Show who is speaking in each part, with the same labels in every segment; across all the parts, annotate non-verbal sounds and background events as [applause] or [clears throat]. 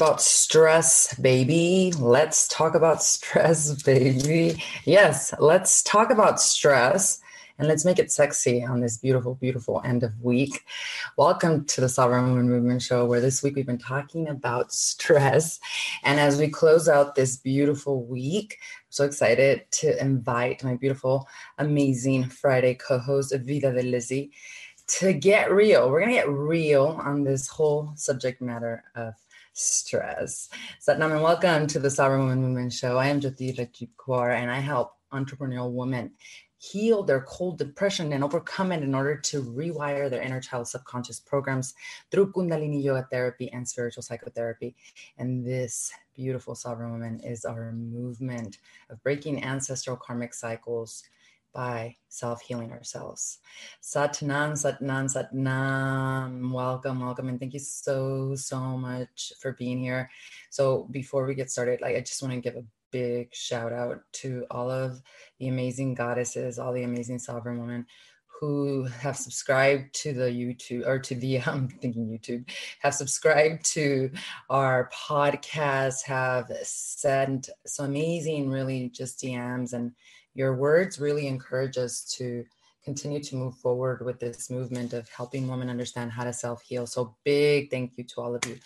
Speaker 1: About stress, baby. Let's talk about stress, [laughs] baby. Yes, let's talk about stress and let's make it sexy on this beautiful, beautiful end of week. Welcome to the Sovereign Woman Movement Show, where this week we've been talking about stress. And as we close out this beautiful week, I'm so excited to invite my beautiful, amazing Friday co host, Vida de Lizzie to get real. We're going to get real on this whole subject matter of stress. Satnam and welcome to the Sovereign Woman Movement Show. I am Jyoti Rajib and I help entrepreneurial women heal their cold depression and overcome it in order to rewire their inner child subconscious programs through Kundalini Yoga therapy and spiritual psychotherapy. And this beautiful sovereign woman is our movement of breaking ancestral karmic cycles by self healing ourselves. Satnam, Satnam, Satnam. Welcome, welcome, and thank you so, so much for being here. So, before we get started, like I just want to give a big shout out to all of the amazing goddesses, all the amazing sovereign women who have subscribed to the YouTube or to the [laughs] I'm thinking YouTube have subscribed to our podcast, have sent some amazing, really just DMs and your words really encourage us to continue to move forward with this movement of helping women understand how to self heal. So, big thank you to all of you.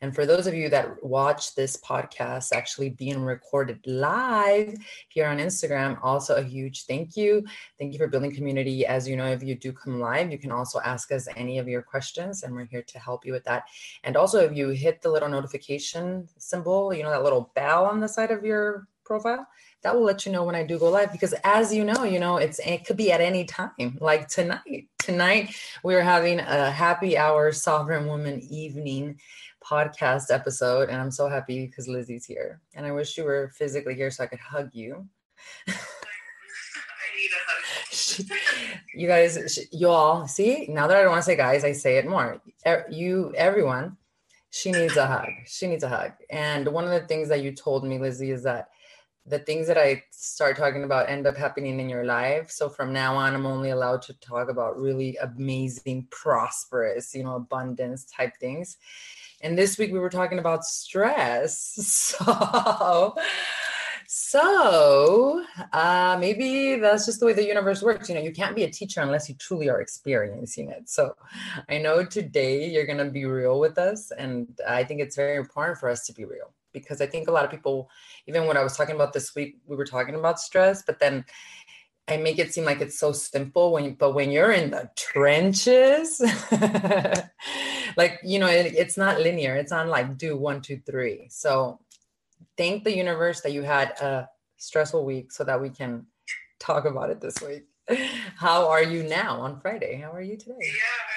Speaker 1: And for those of you that watch this podcast actually being recorded live here on Instagram, also a huge thank you. Thank you for building community. As you know, if you do come live, you can also ask us any of your questions, and we're here to help you with that. And also, if you hit the little notification symbol, you know, that little bell on the side of your profile that will let you know when I do go live because as you know, you know, it's it could be at any time. Like tonight. Tonight we're having a happy hour sovereign woman evening podcast episode and I'm so happy because Lizzie's here. And I wish you were physically here so I could hug you. [laughs] [laughs] you guys, you all see now that I don't want to say guys, I say it more. You, everyone, she needs a hug. She needs a hug. And one of the things that you told me, Lizzie, is that the things that I start talking about end up happening in your life. So from now on, I'm only allowed to talk about really amazing, prosperous, you know, abundance type things. And this week we were talking about stress. [laughs] So, so uh, maybe that's just the way the universe works. You know, you can't be a teacher unless you truly are experiencing it. So I know today you're going to be real with us. And I think it's very important for us to be real because I think a lot of people, even when I was talking about this week, we were talking about stress, but then I make it seem like it's so simple when, but when you're in the trenches, [laughs] like, you know, it, it's not linear. It's on like do one, two, three. So thank the universe that you had a stressful week so that we can talk about it this week. [laughs] How are you now on Friday? How are you today?
Speaker 2: Yeah,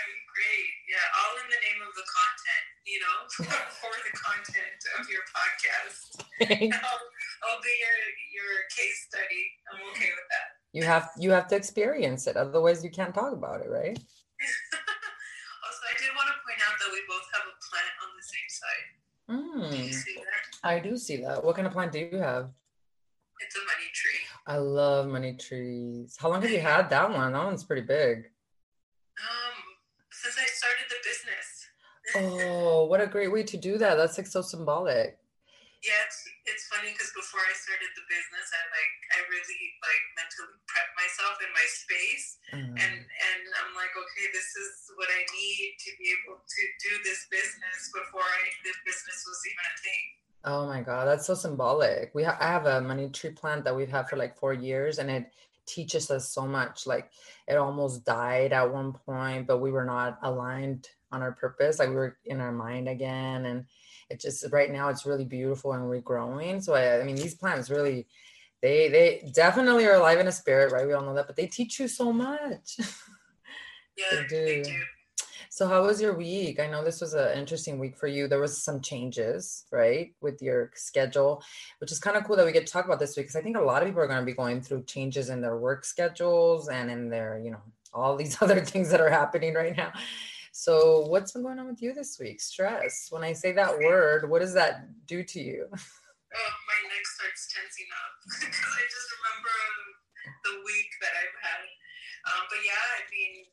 Speaker 2: for the content of your podcast. I'll, [laughs] I'll be your your case study. I'm okay with that.
Speaker 1: You have you have to experience it, otherwise you can't talk about it, right? [laughs]
Speaker 2: also, I did want to point out that we both have a plant on the same side.
Speaker 1: Mm. Do you see that? I do see that. What kind of plant do you have?
Speaker 2: It's a money tree.
Speaker 1: I love money trees. How long have you had that one? That one's pretty big.
Speaker 2: Um, since I started the business.
Speaker 1: Oh, what a great way to do that. That's like so symbolic.
Speaker 2: Yeah, it's, it's funny because before I started the business, I like I really like mentally prep myself in my space, mm. and and I'm like, okay, this is what I need to be able to do this business before I the business was even a thing.
Speaker 1: Oh my god, that's so symbolic. We ha- I have a money tree plant that we've had for like four years, and it teaches us so much. Like it almost died at one point, but we were not aligned on our purpose. Like we were in our mind again, and it just right now it's really beautiful and regrowing. So I, I mean, these plants really, they they definitely are alive in a spirit, right? We all know that, but they teach you so much. [laughs]
Speaker 2: Yeah, they do. They do.
Speaker 1: So how was your week? I know this was an interesting week for you. There was some changes, right, with your schedule, which is kind of cool that we get to talk about this week because I think a lot of people are going to be going through changes in their work schedules and in their, you know, all these [laughs] other things that are happening right now. So, what's been going on with you this week? Stress. When I say that word, what does that do to you? [laughs]
Speaker 2: Oh, my neck starts tensing up because [laughs] I just remember the week that I've had. Um, but yeah, I mean,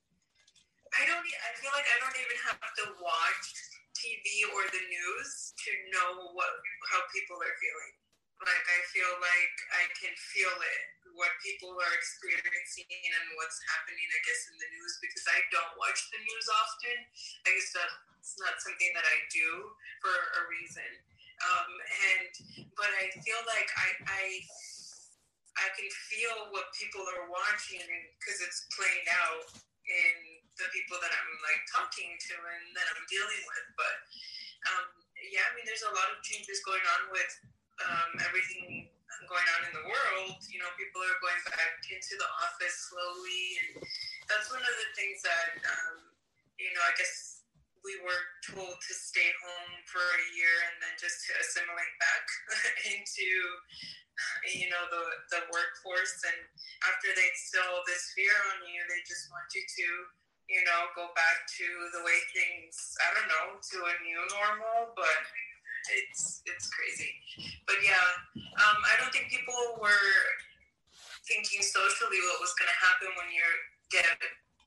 Speaker 2: I don't. I feel like I don't even have to watch TV or the news to know what how people are feeling. Like I feel like I can feel it, what people are experiencing and what's happening, I guess, in the news because I don't watch the news often. I guess that's not something that I do for a reason. Um, and but I feel like I I I can feel what people are watching because it's playing out in the people that I'm like talking to and that I'm dealing with. But um, yeah, I mean, there's a lot of changes going on with um, everything going on in the world. You know, people are going back into the office slowly, and that's one of the things that um, you know, I guess we were told to stay home for a year and then just to assimilate back [laughs] into you know the the workforce and after they instill this fear on you they just want you to you know go back to the way things i don't know to a new normal but it's it's crazy but yeah um, i don't think people were thinking socially what was going to happen when you get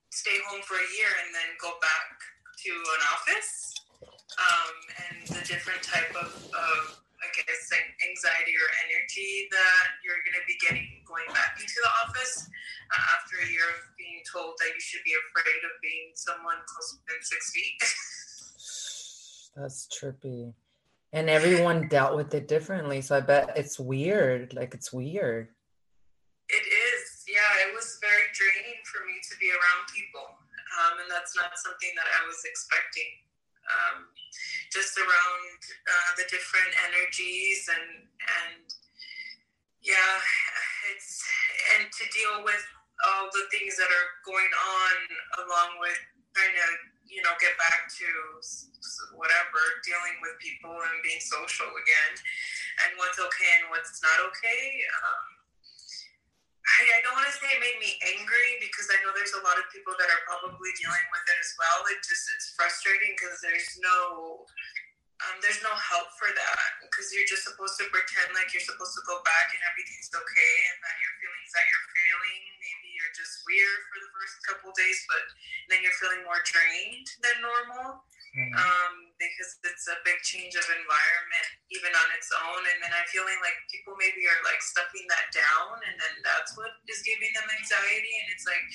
Speaker 2: stay home for a year and then go back to an office um, and the different type of, of I guess anxiety or energy that you're going to be getting going back into the office uh, after a year of being told that you should be afraid of being someone closer than six feet. [laughs]
Speaker 1: That's trippy. And everyone dealt with it differently. So I bet it's weird. Like it's weird.
Speaker 2: It is. Yeah, it was very draining for me to be around people um, and that's not something that I was expecting. Um, just around uh, the different energies and and yeah, it's and to deal with all the things that are going on along with trying to you know get back to whatever dealing with people and being social again and what's okay and what's not okay um, I, I don't want to say it made me angry because I know there's a lot of people that are probably dealing with it as well. It just it's frustrating because there's no um, there's no help for that because you're just supposed to pretend like you're supposed to go back and everything's okay and that your feelings that you're feeling maybe you're just weird for the first couple days, but then you're feeling more drained than normal mm-hmm. um, because it's a big change of environment even on its own. And then I'm feeling like people maybe are like stuffing that down, and then that's what is giving them anxiety. And it's like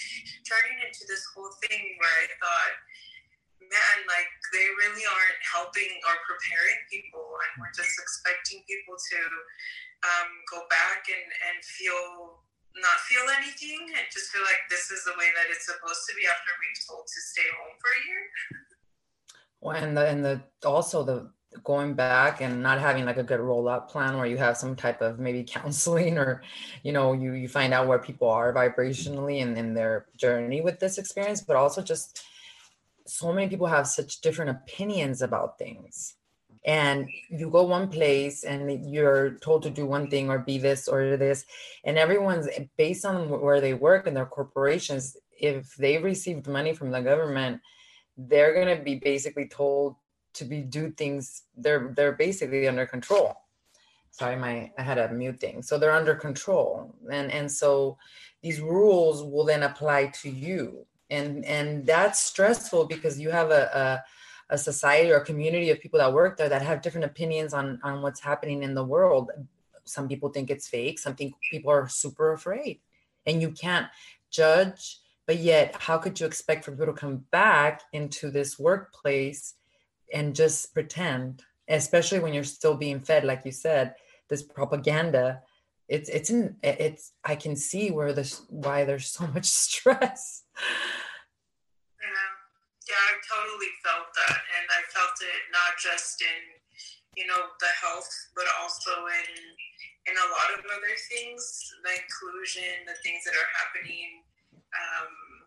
Speaker 2: turning into this whole thing where I thought, man, like they really aren't helping or preparing people, and we're just expecting people to um, go back and, and feel not feel anything and just feel like this is the way that it's supposed to be after being told to stay home for a year.
Speaker 1: Well, and the and the also the going back and not having like a good roll up plan where you have some type of maybe [laughs] counseling or you know you you find out where people are vibrationally and in their journey with this experience but also just so many people have such different opinions about things. And you go one place and you're told to do one thing or be this or this. And everyone's based on where they work and their corporations if they received money from the government they're going to be basically told to be do things they're they're basically under control. Sorry my i had a mute thing. So they're under control. And and so these rules will then apply to you and and that's stressful because you have a, a, a society or a community of people that work there that have different opinions on on what's happening in the world. Some people think it's fake. Some think people are super afraid and you can't judge but yet how could you expect for people to come back into this workplace and just pretend especially when you're still being fed like you said this propaganda? It's it's in it's i can see where this why there's so much [laughs] stress
Speaker 2: yeah i totally felt that and i felt it not just in you know the health but also in in a lot of other things the inclusion the things that are happening um,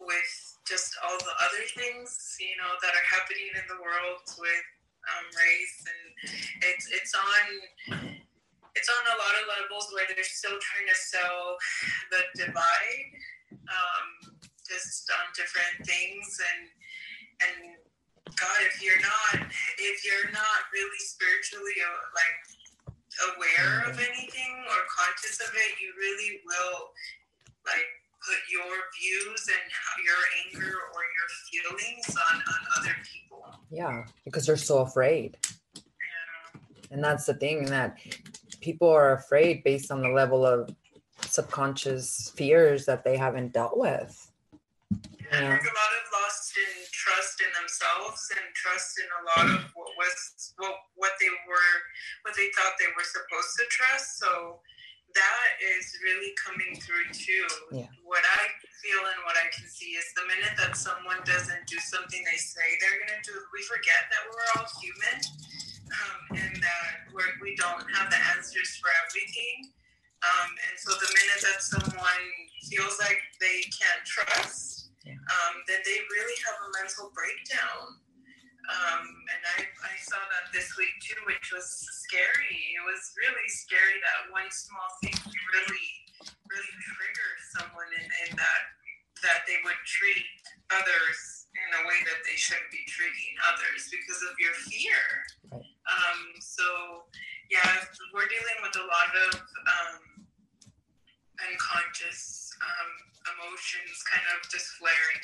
Speaker 2: with just all the other things, you know, that are happening in the world with um, race, and it's it's on it's on a lot of levels where they're still trying to sell the divide, um, just on different things, and and God, if you're not if you're not really spiritually uh, like aware of anything or conscious of it, you really will like put your views and your anger or your feelings on, on other people.
Speaker 1: Yeah, because they're so afraid.
Speaker 2: Yeah.
Speaker 1: And that's the thing that people are afraid based on the level of subconscious fears that they haven't dealt with.
Speaker 2: Yeah. There's a lot of lost in trust in themselves and trust in a lot of what was what what they were what they thought they were supposed to trust. So that is really coming through too.
Speaker 1: Yeah.
Speaker 2: What I feel and what I can see is the minute that someone doesn't do something they say they're gonna do, we forget that we're all human um, and that we're, we don't have the answers for everything. Um, and so the minute that someone feels like they can't trust,
Speaker 1: Yeah.
Speaker 2: um, then they really have a mental breakdown. Um, and I, I saw that this week too, which was scary. It was really scary that one small thing really, really trigger someone in, in that that they would treat others in a way that they shouldn't be treating others because of your fear.
Speaker 1: Right.
Speaker 2: Um, so yeah, we're dealing with a lot of um, unconscious um, emotions kind of just flaring.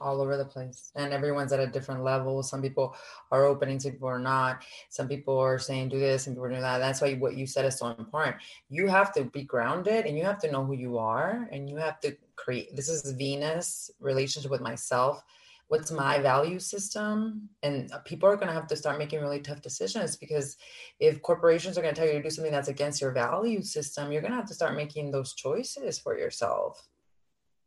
Speaker 1: all over the place. And everyone's at a different level. Some people are opening some people are not. Some people are saying do this and people are that. That's why what you said is so important. You have to be grounded and you have to know who you are and you have to create this is venus relationship with myself what's my value system and uh, people are going to have to start making really tough decisions because if corporations are going to tell you to do something that's against your value system you're going to have to start making those choices for yourself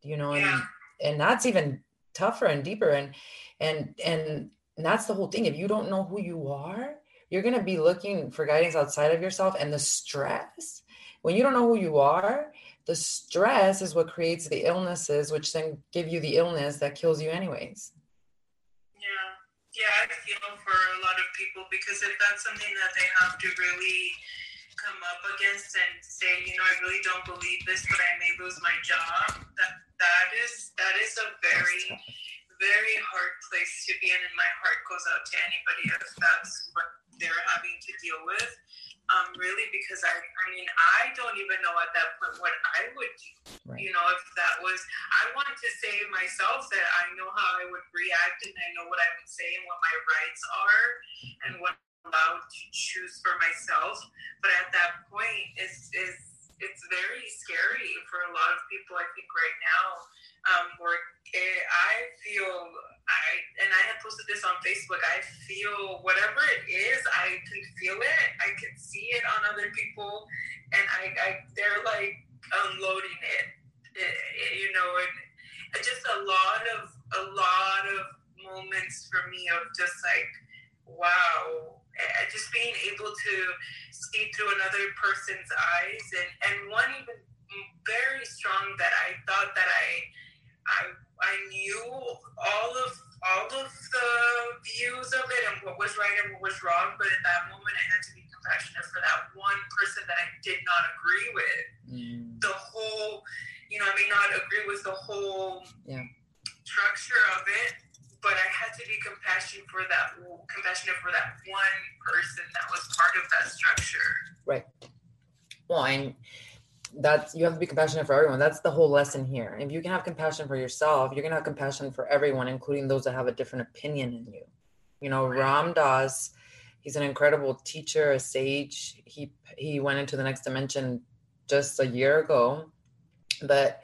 Speaker 1: you know
Speaker 2: Yeah.
Speaker 1: and and that's even tougher and deeper and and and that's the whole thing if you don't know who you are you're going to be looking for guidance outside of yourself and the stress when you don't know who you are the stress is what creates the illnesses which then give you the illness that kills you anyways
Speaker 2: Yeah, yeah, I feel for a lot of people because if that's something that they have to really come up against and say, you know, I really don't believe this, but I may lose my job. That that is that is a very very hard place to be in, and my heart goes out to anybody if that's what they're having to deal with. Um, really, because I, I mean, I don't even know at that point what I would do.
Speaker 1: Right.
Speaker 2: You know, if that was, I want to say myself that I know how I would react and I know what I would say and what my rights are and what I'm allowed to choose for myself. But at that point, it's, it's, it's very scary for a lot of people, I think, right now. Um, where I feel, I and I had posted this on Facebook. I feel whatever it is, I can feel it. I can see it on other people, and I, I they're like unloading it. Eh, eh, you know, and and just a lot of a lot of moments for me of just like, wow, [laughs] just being able to see through another person's eyes, and and one even very strong that I thought that I I I knew all of all of the views of it and what was right and what was wrong, but at that moment I had to be compassionate for that one person that I did not agree with.
Speaker 1: Mm,
Speaker 2: The whole, you know, I may not agree with the whole
Speaker 1: Yeah.
Speaker 2: structure of it, but I had to be compassionate for that compassionate for that one person that was part of that structure. Right.
Speaker 1: Well and that's you have to be compassionate for everyone that's the whole lesson here if you can have compassion for yourself you're going to have compassion for everyone including those that have a different opinion in you you know
Speaker 2: Right.
Speaker 1: ram dass he's an incredible teacher a sage he he went into the next dimension just a year ago but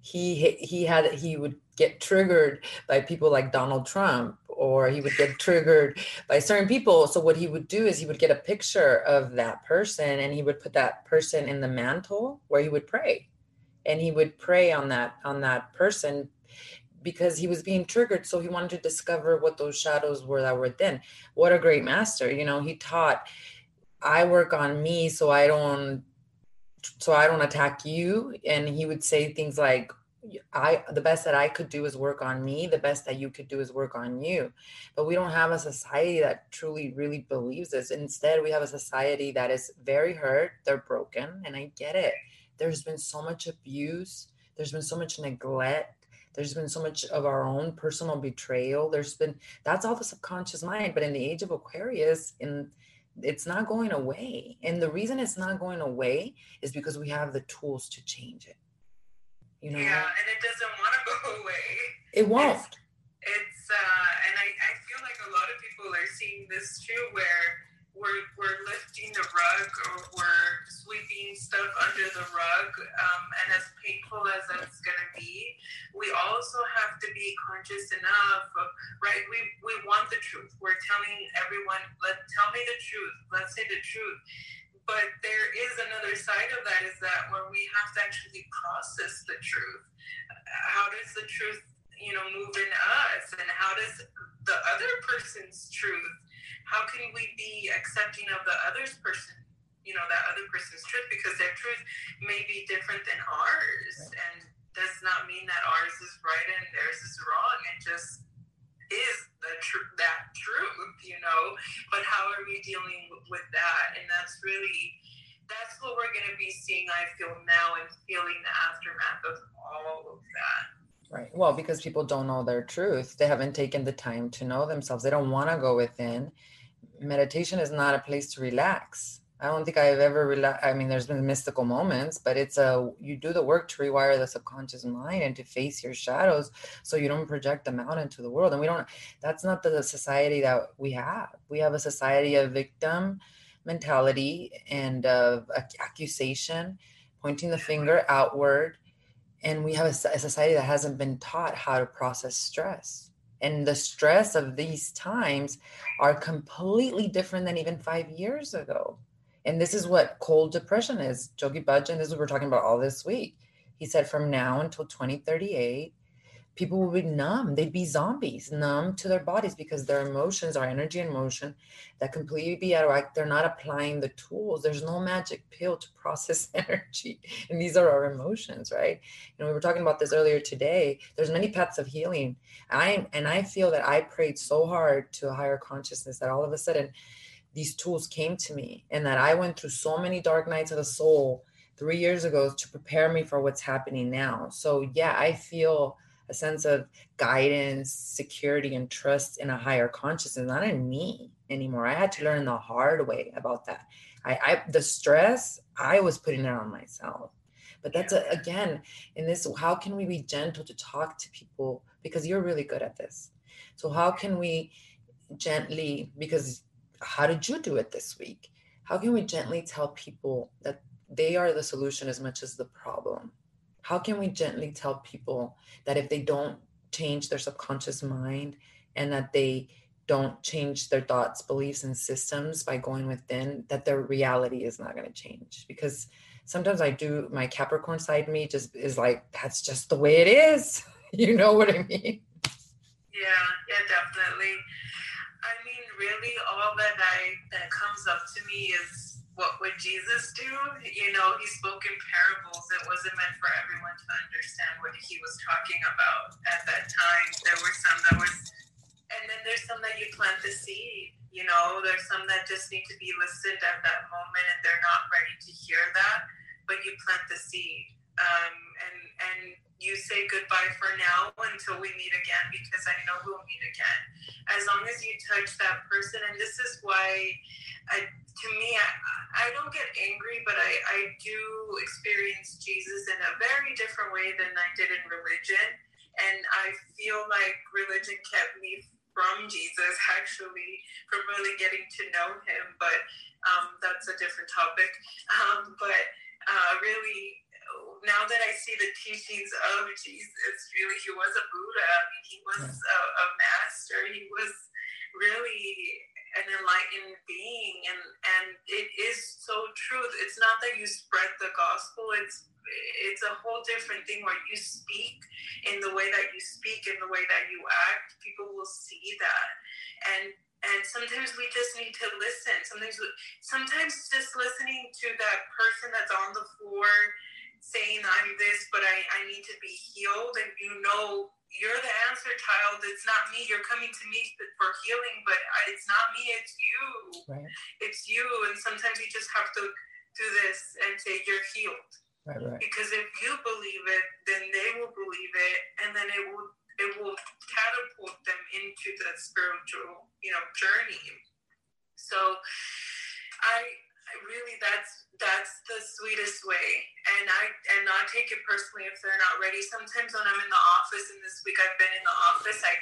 Speaker 1: he he had he would get triggered by people like donald trump or he would get triggered by certain people. So what he would do is he would get a picture of that person and he would put that person in the mantle where he would pray. And he would pray on that on that person because he was being triggered. So he wanted to discover what those shadows were that were within. What a great master. You know, he taught I work on me so I don't so I don't attack you. And he would say things like I the best that I could do is work on me. The best that you could do is work on you. But we don't have a society that truly really believes this. Instead, we have a society that is very hurt. They're broken, and I get it. There's been so much abuse. There's been so much neglect. There's been so much of our own personal betrayal. There's been that's all the subconscious mind. But in the age of Aquarius, in it's not going away. And the reason it's not going away is because we have the tools to change it. You know,
Speaker 2: Yeah, and it doesn't [laughs] want to go away.
Speaker 1: it won't.
Speaker 2: It's uh, and I, I feel like a lot of people are seeing this too, where we're, we're lifting the rug or we're sweeping stuff under the rug. Um, and as painful as that's going to be, we also have to be conscious enough of, right? We, we want the truth. We're telling everyone, let tell me the truth. Let's say the truth. But there is another side of that is that when we have to actually process the truth, how does the truth, you know, move in us? And how does the other person's truth how can we be accepting of the other person you know that other person's truth? Because their truth may be different than ours. And does not mean that ours is right and theirs is wrong. It just is the truth that truth you know but how are we dealing with that and that's really that's what we're going to be seeing i feel now and feeling the aftermath of all of that
Speaker 1: Right. Well, because people don't know their truth. They haven't taken the time to know themselves. They don't want to go within meditation is not a place to relax. I don't think I've ever relaxed. I mean, there's been mystical moments, but it's a you do the work to rewire the subconscious mind and to face your shadows, so you don't project them out into the world. And we don't. That's not the society that we have. We have a society of victim mentality and of accusation, pointing the finger outward, and we have a, a society that hasn't been taught how to process stress and the stress of these times are completely different than even five years ago. And this is what cold depression is. Yogi Bhajan, this is what we're talking about all this week. He said from now until 2038, people will be numb. They'd be zombies, numb to their bodies because their emotions are energy and motion that completely be out of whack. They're not applying the tools. There's no magic pill to process [laughs] energy. And these are our emotions, right? You know, we were talking about this earlier today. There's many paths of healing. I and I feel that I prayed so hard to a higher consciousness that all of a sudden these tools came to me and that I went through so many dark nights of the soul three years ago to prepare me for what's happening now. So yeah, I feel a sense of guidance, security, and trust in a higher consciousness, not in me anymore. I had to learn the hard way about that. I, I the stress, I was putting it on myself. But that's a, again, in this, how can we be gentle to talk to people? Because you're really good at this. So how can we gently, because how did you do it this week? How can we gently tell people that they are the solution as much as the problem? how can we gently tell people that if they don't change their subconscious mind and that they don't change their thoughts beliefs and systems by going within that their reality is not going to change because sometimes i do my capricorn side me just is like that's just the way it is [laughs] you know what i mean
Speaker 2: yeah yeah definitely really all that i that comes up to me is what would Jesus do? You know, he spoke in parables. It wasn't meant for everyone to understand what he was talking about at that time. There were some that was, and then there's some that you plant the seed. You know, there's some that just need to be listened at that moment, and they're not ready to hear that. But you plant the seed, um, and and you say goodbye for now until we meet again because I know we'll meet again. As long as you touch that person, and this is why I to me, I, I don't get angry, but I, I do experience Jesus in a very different way than I did in religion. And I feel like religion kept me from Jesus, [laughs] actually, from really getting to know him. But um, that's a different topic. Um, but uh, really, now that I see the teachings of Jesus, really, he was a Buddha. I mean, he was a, a master. He was really an enlightened being. And and it is so true. It's not that you spread the gospel. It's it's a whole different thing where you speak in the way that you speak in the way that you act. People will see that. And and sometimes we just need to listen. Sometimes sometimes just listening to that person that's on the floor saying i'm this but i i need to be healed and you know you're the answer, child. It's not me. You're coming to me for healing, but it's not me. It's you. Right. It's you. And sometimes you just have to do this and say you're healed.
Speaker 1: Right, right.
Speaker 2: Because if you believe it, then they will believe it, and then it will it will catapult them into the spiritual, you know, journey. So, I really that's that's the sweetest way and i and not take it personally if they're not ready sometimes when i'm in the office and this week i've been in the office i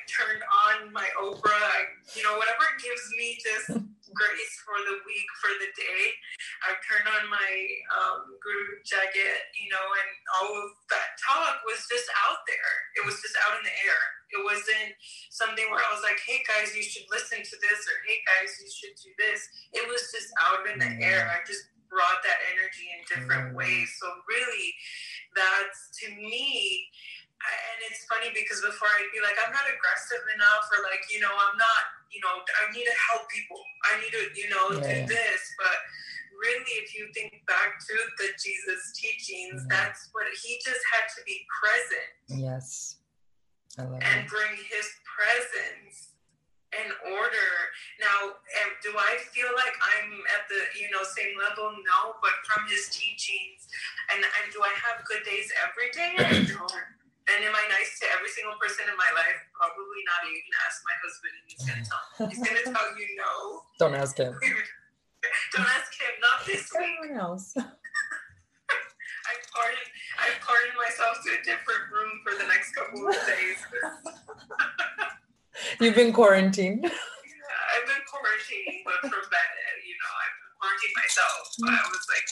Speaker 1: You've been quarantined. [laughs]
Speaker 2: Yeah, I've been quarantined, but from that, you know, I've been quarantining myself. But I was like,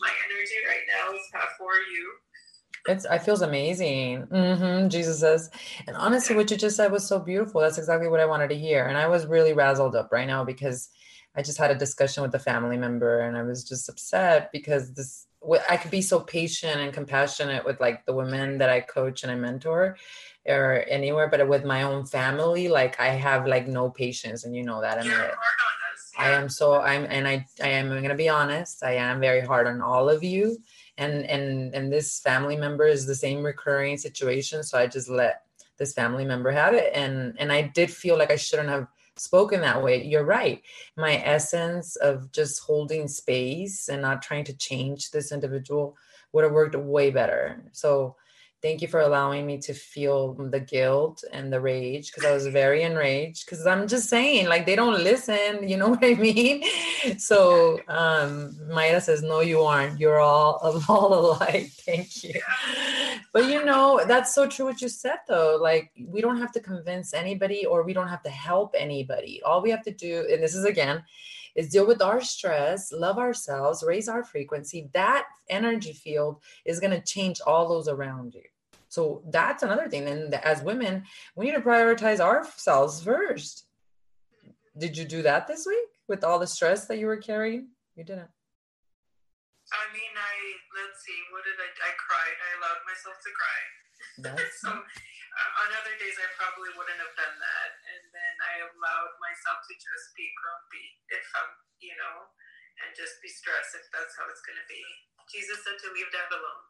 Speaker 2: my energy right now is half for you
Speaker 1: it's it feels amazing. Mm-hmm, Jesus says, and honestly, what you just said was so beautiful. That's exactly what I wanted to hear, and I was really razzled up right now because I just had a discussion with a family member, and I was just upset because this I could be so patient and compassionate with like the women that I coach and I mentor or anywhere, but with my own family, like I have like no patience, and you know that.
Speaker 2: And I,
Speaker 1: I am so I'm, and I I am going to be honest. I am very hard on all of you and and and this family member is the same recurring situation so i just let this family member have it and and i did feel like i shouldn't have spoken that way you're right. My essence of just holding space and not trying to change this individual would have worked way better. So thank you for allowing me to feel the guilt and the rage because I was very enraged because I'm just saying like they don't listen, you know [laughs] what I mean? So um Mayra says, No, you aren't. You're all of [laughs] all alike. Thank you. But you know, that's so true what you said though. Like we don't have to convince anybody or we don't have to help anybody. All we have to do, and this is again, is deal with our stress, love ourselves, raise our frequency. That energy field is going to change all those around you. So that's another thing. And as women, we need to prioritize ourselves first. Did you do that this week with all the stress that you were carrying? You didn't.
Speaker 2: I mean, I let's see. What did I? I cried. I allowed myself to cry. That's [laughs] so uh, on other days, I probably wouldn't have done that. And then I allowed myself to just be grumpy if I'm, you know, and just be stressed if that's how it's going to be. Jesus said to leave that alone.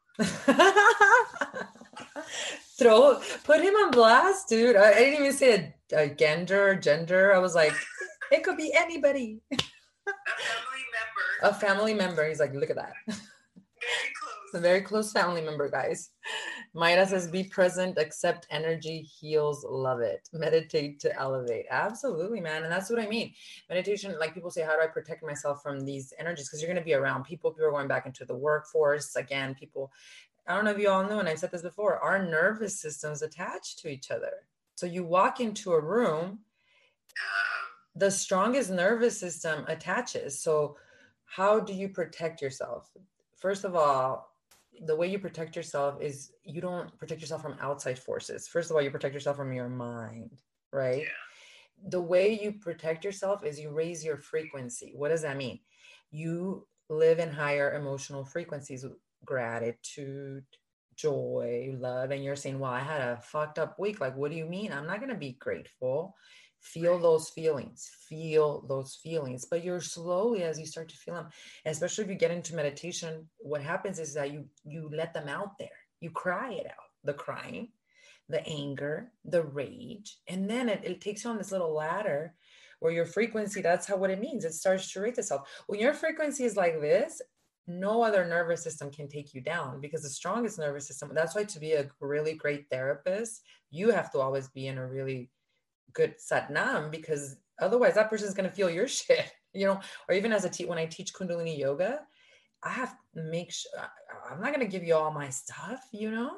Speaker 2: [laughs]
Speaker 1: Throw, put him on blast, dude. I, I didn't even say a, a gender, gender. I was like, [laughs] it could be anybody.
Speaker 2: a family member.
Speaker 1: A family member. He's like, look at that. A very close family member, guys. Mayra says, be present, accept energy, heals, love it. Meditate to elevate. Absolutely, man. And that's what I mean. Meditation, like people say, how do I protect myself from these energies? Because you're going to be around people, people are going back into the workforce. Again, people, I don't know if you all know, and I've said this before, our nervous systems attached to each other. So you walk into a room, the strongest nervous system attaches. So how do you protect yourself? First of all, the way you protect yourself is you don't protect yourself from outside forces. First of all, you protect yourself from your mind, right? Yeah. The way you protect yourself is you raise your frequency. What does that mean? You live in higher emotional frequencies, gratitude, joy, love, and you're saying, Well, I had a fucked up week. Like, what do you mean? I'm not going to be grateful feel those feelings feel those feelings. But you're slowly as you start to feel them especially if you get into meditation what happens is that you you let them out there. You cry it out the crying the anger the rage. And then it, it takes you on this little ladder where your frequency that's how what it means. It starts to raise itself. When your frequency is like this no other nervous system can take you down because the strongest nervous system that's why to be a really great therapist you have to always be in a really good satnam because otherwise that person is going to feel your [laughs] shit you know or even as a te- when i teach kundalini yoga i have to make sure i'm not going to give you all my stuff you know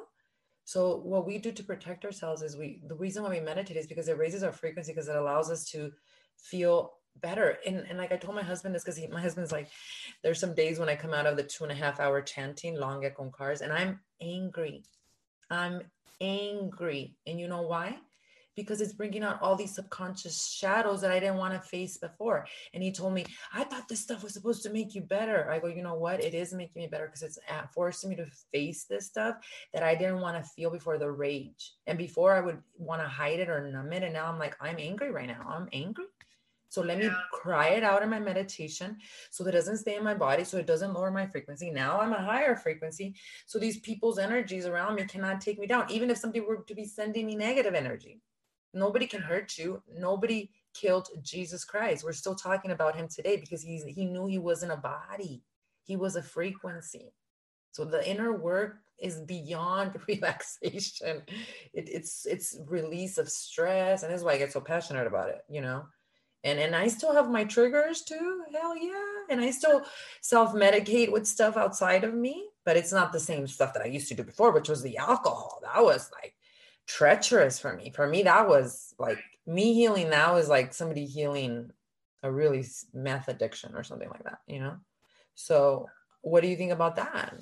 Speaker 1: So what we do to protect ourselves is we the reason why we meditate is because it raises our frequency because it allows us to feel better. And, and like I told my husband this because my husband's like, there's some days when I come out of the two and a half hour chanting long con cars and I'm angry. I'm angry. And you know why? Because it's bringing out all these subconscious shadows that I didn't want to face before. And he told me, I thought this stuff was supposed to make you better. I go, you know what? It is making me better because it's uh, forcing me to face this stuff that I didn't want to feel before the rage. And before I would want to hide it or numb it. And now I'm like, I'm angry right now. I'm angry. So let me cry it out in my meditation so that it doesn't stay in my body, so it doesn't lower my frequency. Now I'm a higher frequency. So these people's energies around me cannot take me down, even if somebody were to be sending me negative energy. Nobody can hurt you. Nobody killed Jesus Christ. We're still talking about him today because he's he knew he wasn't a body. He was a frequency. So the inner work is beyond [laughs] relaxation. It, it's it's release of stress, and that's why I get so passionate about it. You know, and and I still have my triggers too. Hell yeah, and I still self medicate with stuff outside of me, but it's not the same stuff that I used to do before, which was the alcohol. That was like treacherous for me. For me, that was like me healing now is like somebody healing a really meth addiction or something like that, you know? So, what do you think about that?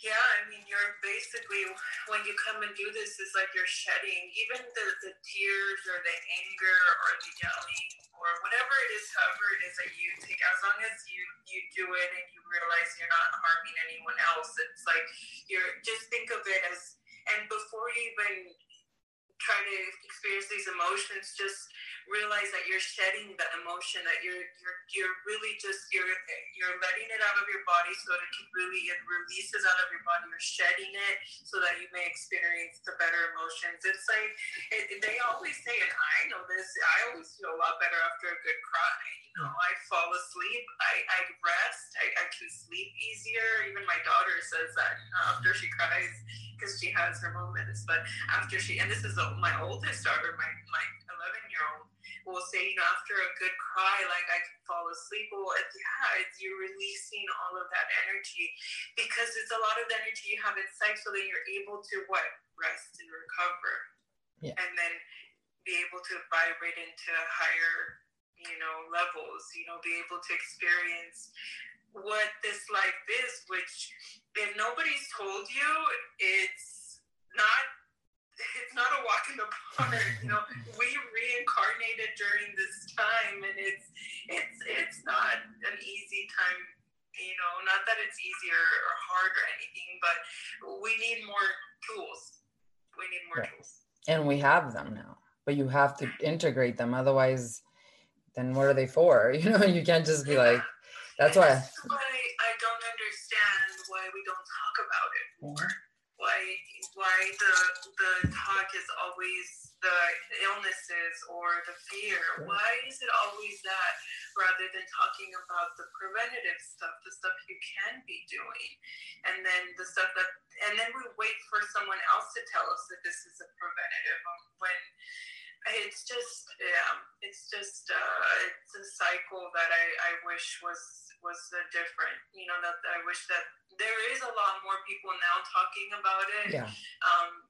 Speaker 2: Yeah, I mean, you're basically, when you come and do this, it's like you're shedding even the, the tears or the anger or the yelling or whatever it is, however it is that you take, as long as you, you do it and you realize you're not harming anyone else, it's like you're just think of it as and before you even try to experience these emotions, just realize that you're shedding that emotion, that you're you're you're really just you're you're letting it out of your body so that it can really it releases out of your body. You're shedding it so that you may experience the better emotions. It's like it, they always say, and I know this. I always feel a lot better after a good cry. You know, I fall asleep. I I rest. I, I can sleep easier. Even my daughter says that after she cries because she has her moments. But after she, and this is my oldest daughter, my my 11 year old, will say, you know, after a good cry, like I can fall asleep. Well, yeah, it's you're releasing all of that energy because it's a lot of energy you have inside, so that you're able to what rest and recover, yeah. and then be able to vibrate into higher you know levels you know be able to experience what this life is, which if nobody's told you, it's not it's not a walk in the park. You know, [laughs] we reincarnated during this time, and it's it's it's not an easy time. You know, not that it's easier or hard or anything, but we need more tools. We need more right. tools,
Speaker 1: and we have them now. But you have to integrate them, otherwise, then what are they for? [laughs] You know, you can't just be yeah. like that's why.
Speaker 2: That's why I don't understand why we don't talk about it more. Why why the the talk is always the illnesses or the fear. Why is it always that rather than talking about the preventative stuff, the stuff you can be doing, and then the stuff that and then we wait for someone else to tell us that this is a preventative when it's just yeah it's just uh, it's a cycle that I, I wish was was uh, different you know that, that I wish that there is a lot more people now talking about it
Speaker 1: yeah
Speaker 2: um,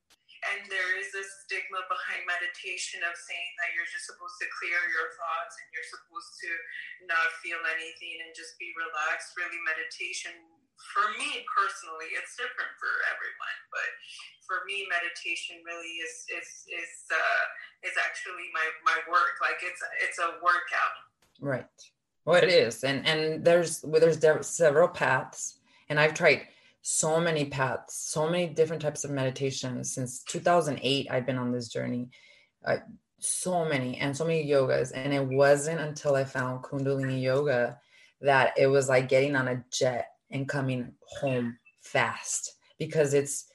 Speaker 2: and there is this stigma behind meditation of saying that you're just supposed to clear your thoughts and you're supposed to not feel anything and just be relaxed really meditation for me personally, it's different for everyone, but for me, meditation really is is is uh, is actually my my work. Like it's it's a workout.
Speaker 1: Right. Well, it is, and and there's well, there's several paths, and I've tried so many paths, so many different types of meditation since 2008. I've been on this journey. Uh, so many and so many yogas and it wasn't until i found kundalini yoga that it was like getting on a jet and coming home fast because it's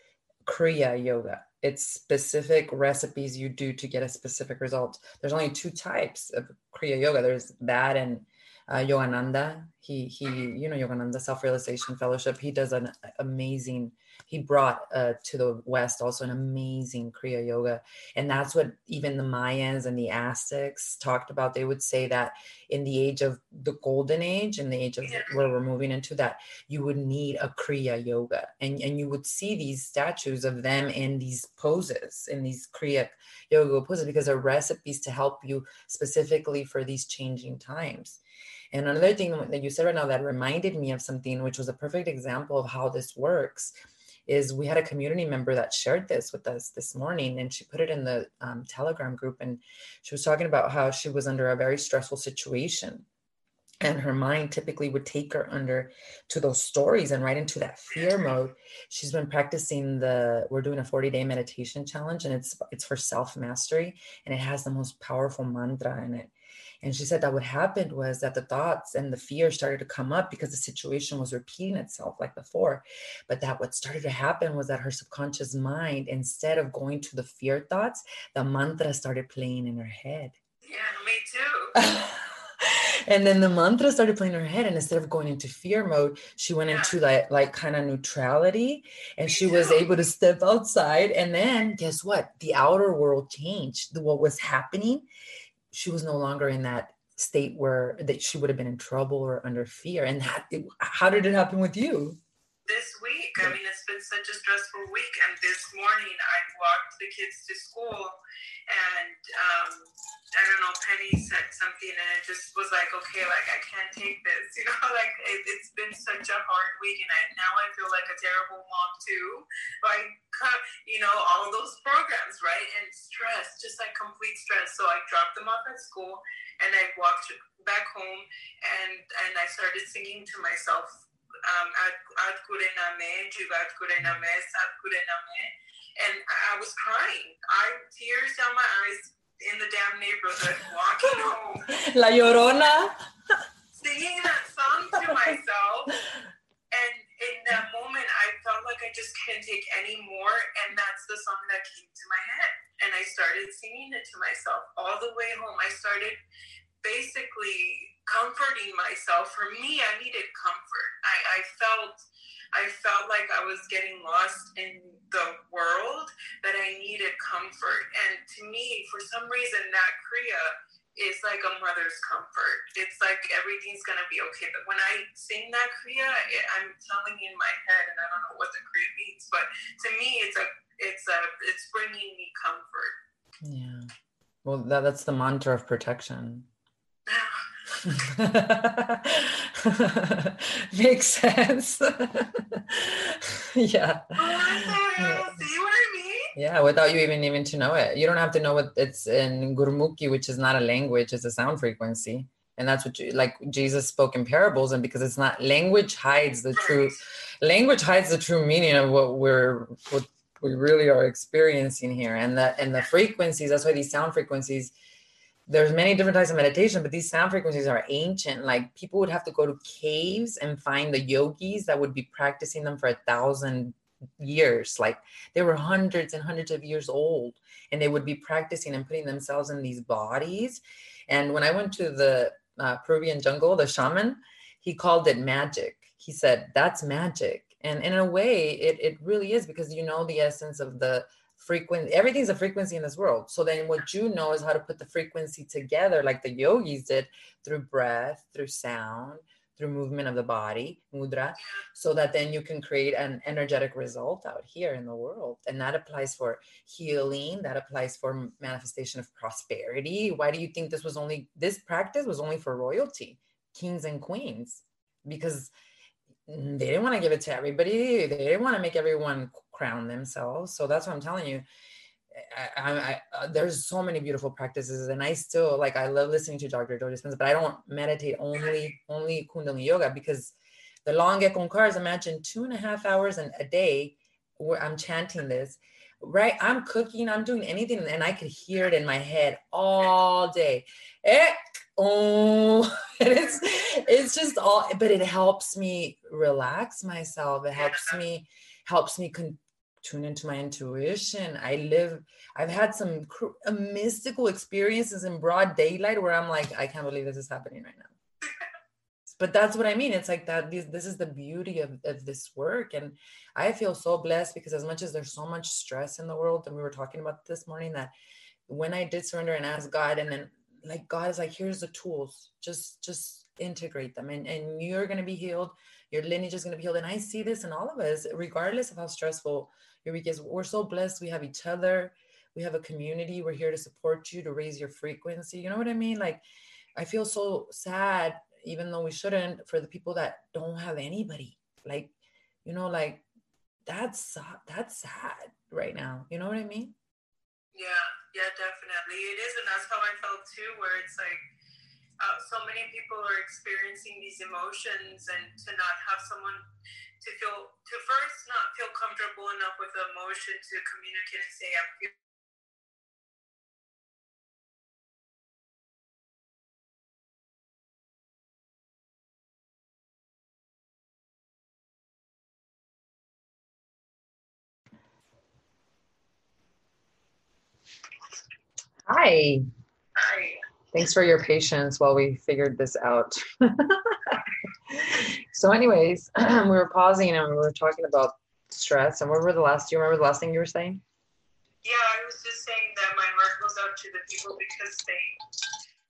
Speaker 1: Kriya yoga. It's specific recipes you do to get a specific result. There's only two types of Kriya yoga. There's that and uh, Yogananda. He he, you know Yogananda Self Realization Fellowship. He does an amazing he brought uh, to the West also an amazing Kriya yoga. And that's what even the Mayans and the Aztecs talked about. They would say that in the age of the golden age, in the age of where we're moving into that, you would need a Kriya yoga. And, and you would see these statues of them in these poses, in these Kriya yoga poses, because they're recipes to help you specifically for these changing times. And another thing that you said right now that reminded me of something, which was a perfect example of how this works, is we had a community member that shared this with us this morning and she put it in the um, telegram group and she was talking about how she was under a very stressful situation. And her mind typically would take her under to those stories and right into that fear mode. She's been practicing the we're doing a 40 day meditation challenge and it's it's for self mastery and it has the most powerful mantra in it and she said that what happened was that the thoughts and the fear started to come up because the situation was repeating itself like before. But that what started to happen was that her subconscious mind, instead of going to the fear thoughts, the mantra started playing in her head.
Speaker 2: Yeah, me too. [laughs]
Speaker 1: and then the mantra started playing in her head and instead of going into fear mode she went into like like kind of neutrality and she was able to step outside and then guess what the outer world changed what was happening she was no longer in that state where that she would have been in trouble or under fear. And that, it, how did it happen with you?
Speaker 2: This week, I mean, it's been such a stressful week. And this morning, I walked the kids to school, and um, I don't know, Penny said something, and it just was like, okay, like I can't take this, [laughs] you know, like it, has been such a hard week, and I, now I feel like a terrible mom too. Like, you know, all those programs, right? And stress, just like complete stress. So I dropped them off at school, and I walked back home, and and I started singing to myself. Um, Aad Guray Nameh, Jugat Kurename, Sat Guray Nameh. And I was crying. I tears down my eyes in the damn neighborhood walking home. [laughs]
Speaker 1: La Llorona.
Speaker 2: Singing that song to myself. And in that moment, I felt like I just can't take any more. And that's the song that came to my head. And I started singing it to myself all the way home. I started basically comforting myself. For me, I needed comfort. I, I felt I felt like I was getting lost in the world, that I needed comfort. And to me, for some reason, that Kriya is like a mother's comfort. It's like everything's gonna be okay. But when I sing that Kriya, it, I'm telling in my head, and I don't know what the Kriya means, but to me, it's a, it's a, it's bringing me comfort.
Speaker 1: Yeah. Well, that, that's the mantra of protection. [sighs] [laughs] [laughs] Makes sense. [laughs] yeah. Yeah, without you even even to know it. You don't have to know what it's in Gurmukhi, which is not a language, it's a sound frequency. And that's what you, like Jesus spoke in parables, and because it's not language hides the true language hides the true meaning of what we're what we really are experiencing here. And the and the frequencies, that's why these sound frequencies there's many different types of meditation, but these sound frequencies are ancient. Like people would have to go to caves and find the yogis that would be practicing them for a thousand years. Like they were hundreds and hundreds of years old, and they would be practicing and putting themselves in these bodies. And when I went to the uh, Peruvian jungle, the shaman, he called it magic. He said, That's magic. And in a way, it, it really is because you know the essence of the frequency everything's a frequency in this world. So then what you know is how to put the frequency together like the yogis did through breath through sound through movement of the body mudra so that then you can create an energetic result out here in the world. And that applies for healing that applies for manifestation of prosperity. Why do you think this was only this practice was only for royalty kings and queens? Because they didn't want to give it to everybody. They didn't want to make everyone crown themselves. So that's what I'm telling you. I, I, I uh, there's so many beautiful practices, and I still like. I love listening to Dr. Joe Dispenza, but I don't meditate only only Kundalini yoga because the long con cars. Imagine two and a half hours in a day where I'm chanting this. Right, I'm cooking, I'm doing anything, and I could hear it in my head all day. Eh, oh, [laughs] and it's it's just all, but it helps me relax myself. It helps me helps me con- tune into my intuition. I live, I've had some cr- mystical experiences in broad daylight where I'm like, I can't believe this is happening right now. [laughs] But that's what I mean. It's like that. This, this is the beauty of, of this work. And I feel so blessed because as much as there's so much stress in the world, and we were talking about this morning that when I did surrender and ask God, and then like God is like, here's the tools, just just integrate them, and and you're gonna be healed. Your lineage is gonna be healed. And I see this in all of us, regardless of how stressful your week is. We're so blessed. We have each other. We have a community. We're here to support you to raise your frequency. You know what I mean? Like, I feel so sad even though we shouldn't for the people that don't have anybody like you know like that's that's sad right now you know what i mean
Speaker 2: yeah yeah definitely it is and that's how i felt too where it's like uh, so many people are experiencing these emotions and to not have someone to feel to first not feel comfortable enough with the emotion to communicate and say i'm feeling
Speaker 1: Hi.
Speaker 2: Hi.
Speaker 1: Thanks for your patience while we figured this out. [laughs] so, anyways, [clears throat] we were pausing and we were talking about stress. And what were the last? Do you remember the last thing you were saying?
Speaker 2: Yeah, I was just saying that my heart goes out to the people because they,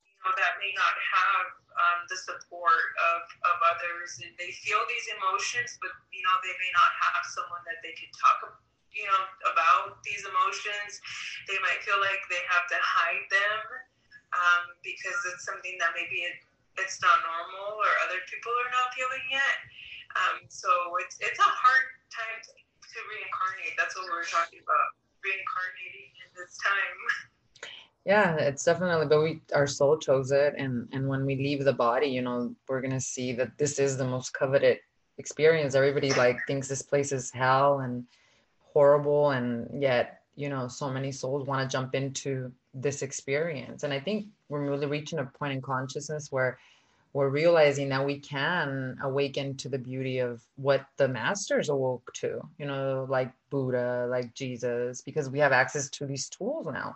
Speaker 2: you know, that may not have um, the support of, of others, and they feel these emotions, but you know, they may not have someone that they can talk you know, about these emotions. They might feel like they have to hide them um, because it's something that maybe it, it's not normal or other people are not feeling yet. Um, so it's it's a hard time to, to reincarnate. That's what we are talking about, reincarnating in this time. [laughs]
Speaker 1: Yeah, it's definitely, but we our soul chose it, and and when we leave the body, you know, we're gonna see that this is the most coveted experience. Everybody like thinks this place is hell, and horrible and yet you know so many souls want to jump into this experience and i think we're really reaching a point in consciousness where we're realizing that we can awaken to the beauty of what the masters awoke to you know like buddha like jesus because we have access to these tools now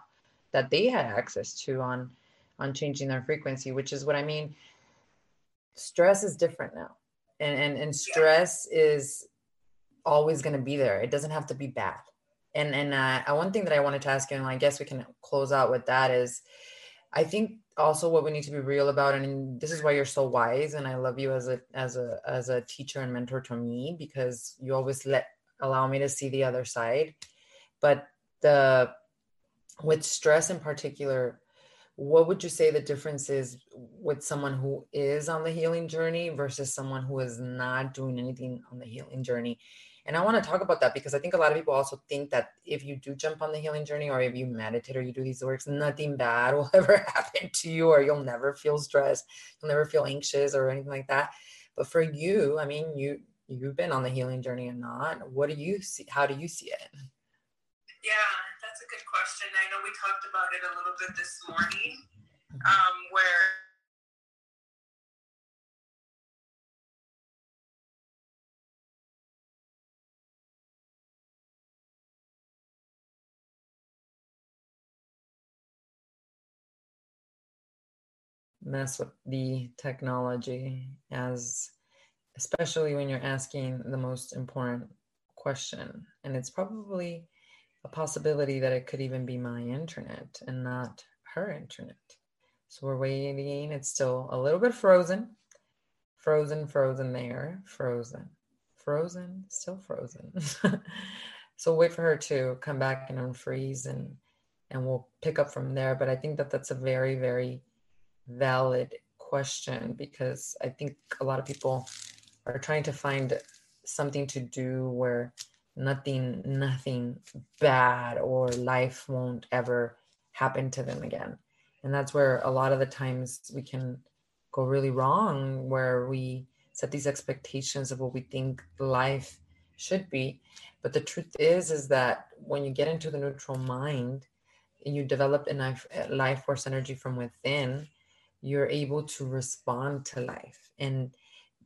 Speaker 1: that they had access to on on changing their frequency which is what i mean stress is different now and and, and stress is always going to be there. It doesn't have to be bad. And and uh, one thing that I wanted to ask you, and I guess we can close out with that is, I think also what we need to be real about, and this is why you're so wise, and I love you as a as a as a teacher and mentor to me because you always let allow me to see the other side. But the with stress in particular, what would you say the difference is with someone who is on the healing journey versus someone who is not doing anything on the healing journey and I want to talk about that because I think a lot of people also think that if you do jump on the healing journey or if you meditate or you do these works, nothing bad [laughs] will ever happen to you or you'll never feel stressed, you'll never feel anxious or anything like that. But for you, I mean, you you've been on the healing journey or not. What do you see? How do you see it?
Speaker 2: Yeah, that's a good question. I know we talked about it a little bit this morning, um, where
Speaker 1: mess with the technology as especially when you're asking the most important question. And it's probably a possibility that it could even be my internet and not her internet. So we're waiting. It's still a little bit frozen. Frozen frozen there. Frozen. Frozen. Still frozen. [laughs] So wait for her to come back and unfreeze and and we'll pick up from there. But i think that that's a very very valid question because I think a lot of people are trying to find something to do where nothing nothing bad or life won't ever happen to them again. And that's where a lot of the times we can go really wrong where we set these expectations of what we think life should be. But the truth is is that when you get into the neutral mind and you develop enough life force energy from within you're able to respond to life. And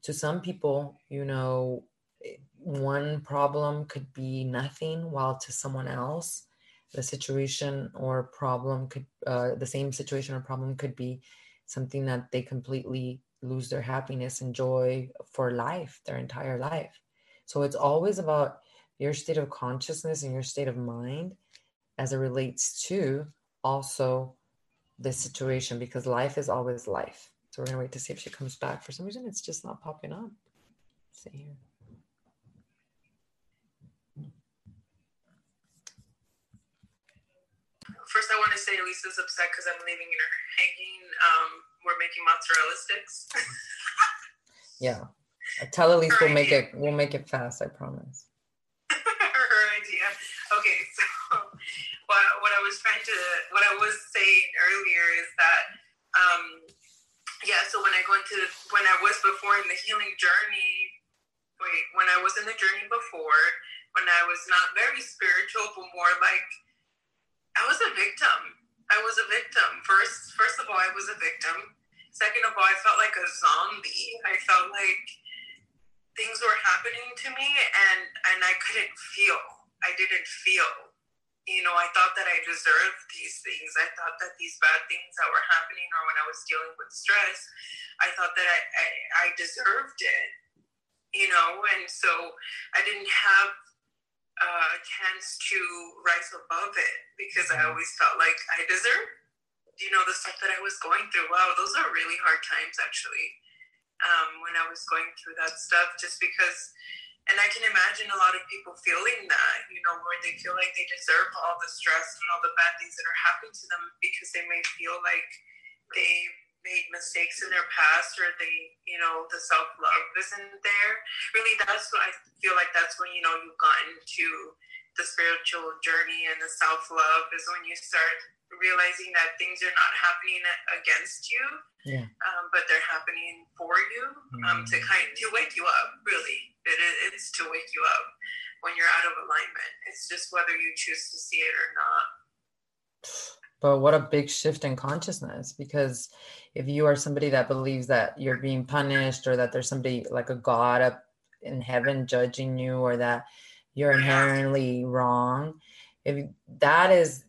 Speaker 1: to some people, you know, one problem could be nothing, while to someone else, the situation or problem could, uh, the same situation or problem could be something that they completely lose their happiness and joy for life, their entire life. So it's always about your state of consciousness and your state of mind as it relates to also this situation because life is always life. So we're gonna wait to see if she comes back. For some reason, it's just not popping up. Let's see here.
Speaker 2: First, I want to say Lisa's upset because I'm leaving her hanging. Um, we're making mozzarella sticks. [laughs]
Speaker 1: yeah, tell Elise we'll make it. We'll make it fast. I promise.
Speaker 2: her idea. Okay, so what, what I was trying to, what I was saying earlier is that, um, yeah. So when I go into, when I was before in the healing journey, wait, when I was in the journey before, when I was not very spiritual, but more like I was a victim. I was a victim. First, first of all, I was a victim. Second of all, I felt like a zombie. I felt like things were happening to me, and and I couldn't feel. I didn't feel. You know, I thought that I deserved these things. I thought that these bad things that were happening, or when I was dealing with stress, I thought that I, I, I deserved it. You know, and so I didn't have uh, chance to rise above it because I always felt like I deserve, you know, the stuff that I was going through. Wow, those are really hard times actually. Um, when I was going through that stuff, just because, and I can imagine a lot of people feeling that, you know, where they feel like they deserve all the stress and all the bad things that are happening to them because they may feel like they made mistakes in their past or they you know the self-love isn't there really that's what i feel like that's when you know you've gotten to the spiritual journey and the self-love is when you start realizing that things are not happening against you
Speaker 1: yeah.
Speaker 2: um, but they're happening for you um, to mm. kind to wake you up really it is to wake you up when you're out of alignment. It's just whether you choose to see it or not.
Speaker 1: But what a big shift in consciousness because if you are somebody that believes that you're being punished or that there's somebody like a god up in heaven judging you or that you're inherently wrong if that is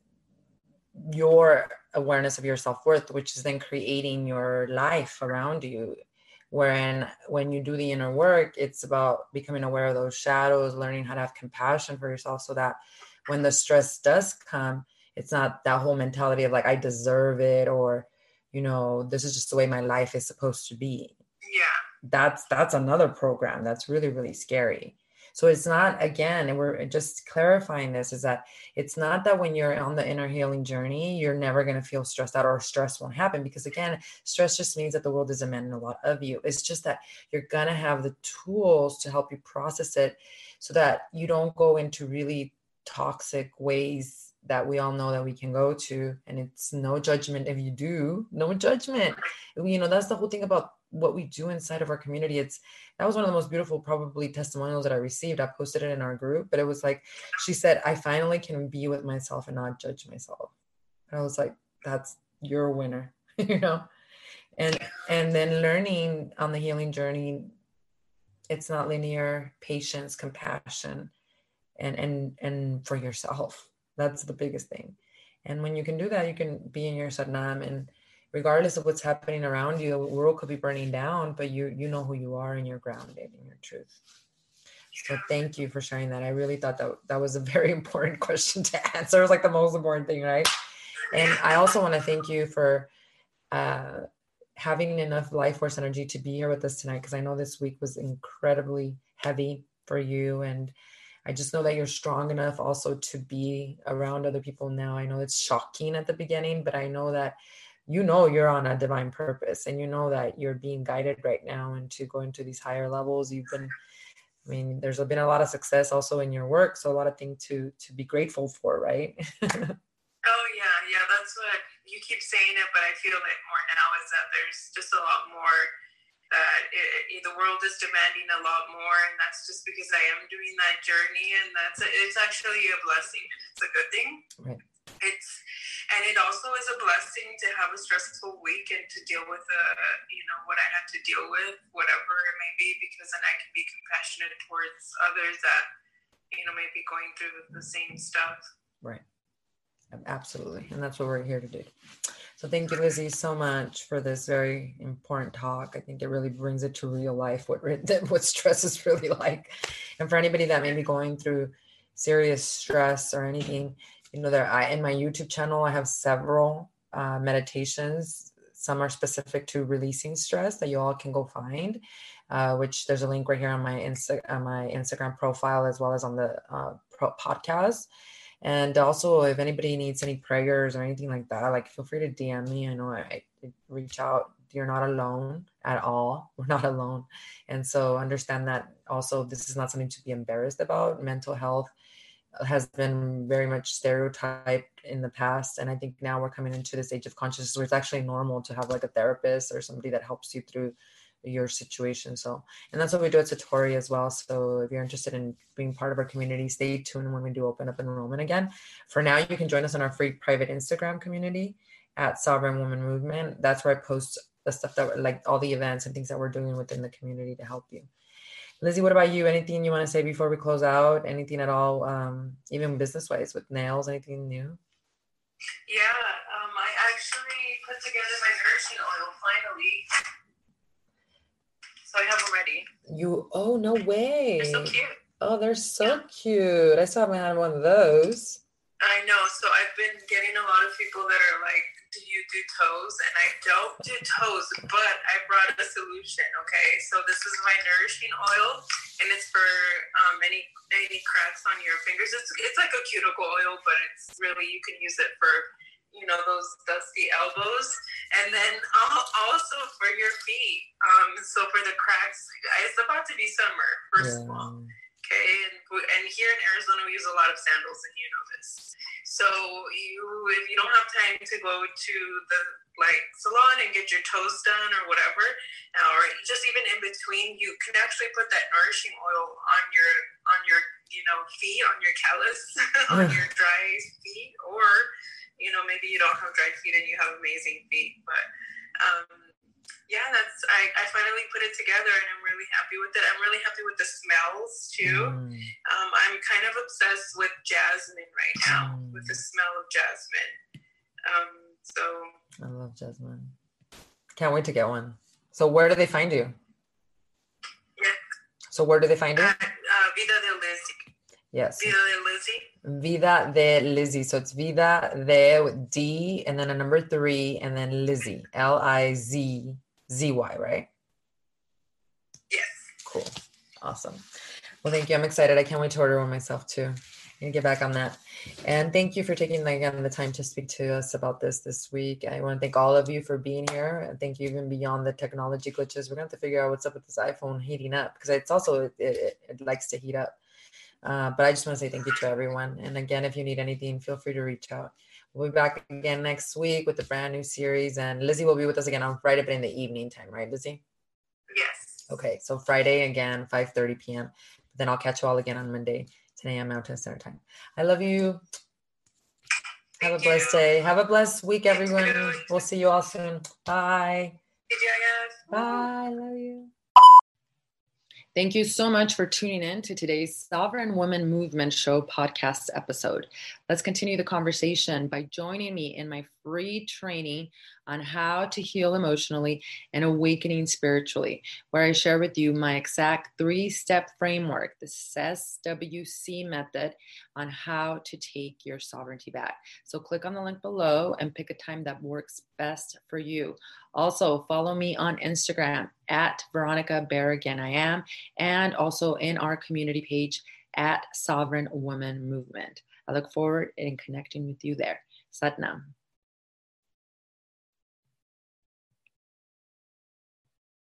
Speaker 1: your awareness of your self-worth which is then creating your life around you wherein when you do the inner work it's about becoming aware of those shadows learning how to have compassion for yourself so that when the stress does come it's not that whole mentality of like i deserve it or you know this is just the way my life is supposed to be.
Speaker 2: Yeah.
Speaker 1: That's that's another program that's really really scary so it's not again and we're just clarifying this is that it's not that when you're on the inner healing journey you're never going to feel stressed out or stress won't happen because again stress just means that the world is demanding a lot of you. It's just that you're going to have the tools to help you process it so that you don't go into really toxic ways that we all know that we can go to and it's no judgment if you do no judgment. You know that's the whole thing about what we do inside of our community it's that was one of the most beautiful probably testimonials that i received. I posted it in our group but it was like she said i finally can be with myself and not judge myself. And i was like that's your winner [laughs] you know? And and then learning on the healing journey it's not linear patience compassion and and and for yourself. That's the biggest thing. And when you can do that, you can be in your Satnam and regardless of what's happening around you, the world could be burning down, but you you know who you are and you're grounded in your truth. So thank you for sharing that. I really thought that that was a very [laughs] important question to answer. It was like the most important thing, right? And I also want to thank you for uh, having enough life force energy to be here with us tonight because I know this week was incredibly heavy for you and I just know that you're strong enough also to be around other people now. I know it's shocking at the beginning, but I know that you know you're on a divine purpose and you know that you're being guided right now and to go into these higher levels. You've been I mean, there's been a lot of success also in your work, so a lot of things to to be grateful for, right? [laughs]
Speaker 2: oh yeah, yeah, that's what you keep saying it, but I feel it more now is that there's just a lot more that it, the world is demanding a lot more, and that's just because I am doing that journey, and that's a, it's actually a blessing. It's a good thing.
Speaker 1: Right.
Speaker 2: It also is a blessing to have a stressful week and to deal with a uh, you know what I had to deal with, whatever it may be, because then I can be compassionate towards others that you know may be going through the same stuff.
Speaker 1: Right. Absolutely, and that's what we're here to do. So So thank you, Lizzie, so much for this very important talk. I think it really brings it to real life what [laughs] what stress is really like, and for anybody that may be going through serious stress or anything, you know, there I in my YouTube channel I have several uh, meditations. Some are specific to releasing stress that you all can go find, uh, which there's a link right here on my Insta on my Instagram profile as well as on the uh, podcast. And also, if anybody needs any prayers or anything like that, like feel free to DM me. I know I, I reach out. You're not alone at all. [laughs] We're not alone. And so understand that also this is not something to be embarrassed about. Mental health has been very much stereotyped in the past. And I think now we're coming into this age of consciousness where it's actually normal to have like a therapist or somebody that helps you through your situation. So, and that's what we do at Satori as well. So, if you're interested in being part of our community, stay tuned when we do open up enrollment again. For now, you can join us on our free private Instagram community at Sovereign Woman Movement. That's where I post the stuff that like all the events and things that we're doing within the community to help you. Lizzie, what about you? Anything you want to say before we close out? Anything at all, um, even business wise with nails? Anything new?
Speaker 2: Yeah, um, I actually put together my nourishing oil finally. So I have them ready.
Speaker 1: You oh no way.
Speaker 2: They're so cute.
Speaker 1: Oh, they're so yeah. cute. I still haven't had one of those.
Speaker 2: I know. So I've been getting a lot of people that are like, you do toes? And I don't do toes, but I brought a solution. Okay. So this is my nourishing oil and it's for um, any any cracks on your fingers. It's it's like a cuticle oil, but it's really you can use it for you know those dusty elbows and then also for your feet um so for the cracks it's about to be summer first yeah. of all okay and, and here in arizona we use a lot of sandals and you know this so you if you don't have time to go to the like salon and get your toes done or whatever or just even in between you can actually put that nourishing oil on your on your you know feet on your callus [laughs] on your dry feet or you know, maybe you don't have dry feet and you have amazing feet. But um, yeah, that's I, I finally put it together and I'm really happy with it. I'm really happy with the smells too. Mm. Um, I'm kind of obsessed with jasmine right now, mm. with the smell of jasmine. Um, so
Speaker 1: I love jasmine. Can't wait to get one. So where do they find you?
Speaker 2: Yeah.
Speaker 1: So where do they find you?
Speaker 2: At, uh, Vida de Lizzie.
Speaker 1: Yes.
Speaker 2: Vida de Lizzie.
Speaker 1: Vida de Lizzie. So it's Vida de with D and then a number three and then Lizzie. L I Z Z Y, right?
Speaker 2: Yes.
Speaker 1: Cool. Awesome. Well, thank you. I'm excited. I can't wait to order one myself too. And get back on that. And thank you for taking again the time to speak to us about this this week. I want to thank all of you for being here. And thank you even beyond the technology glitches. We're going to have to figure out what's up with this iPhone heating up because it's also it, it, it likes to heat up. Uh, but I just want to say thank you to everyone. And again, if you need anything, feel free to reach out. We'll be back again next week with a brand new series. And Lizzie will be with us again on Friday, but in the evening time, right, Lizzie?
Speaker 2: Yes.
Speaker 1: Okay, so Friday again, 5 30 p.m. Then I'll catch you all again on Monday, 10 a.m. Mountain Standard Time. I love you. Have Thank a blessed you. day. Have a blessed week, everyone. We'll see you all soon. Bye. Bye. Love you. Thank you so much for tuning in to today's Sovereign Woman Movement Show podcast episode. Let's continue the conversation by joining me in my free training on how to heal emotionally and awakening spiritually, where I share with you my exact three step framework, the SWC method, on how to take your sovereignty back. So click on the link below and pick a time that works best for you. Also, follow me on Instagram at Veronica Barragan, I am, and also in our community page at Sovereign Woman Movement. I look forward in connecting with you there. Satnam.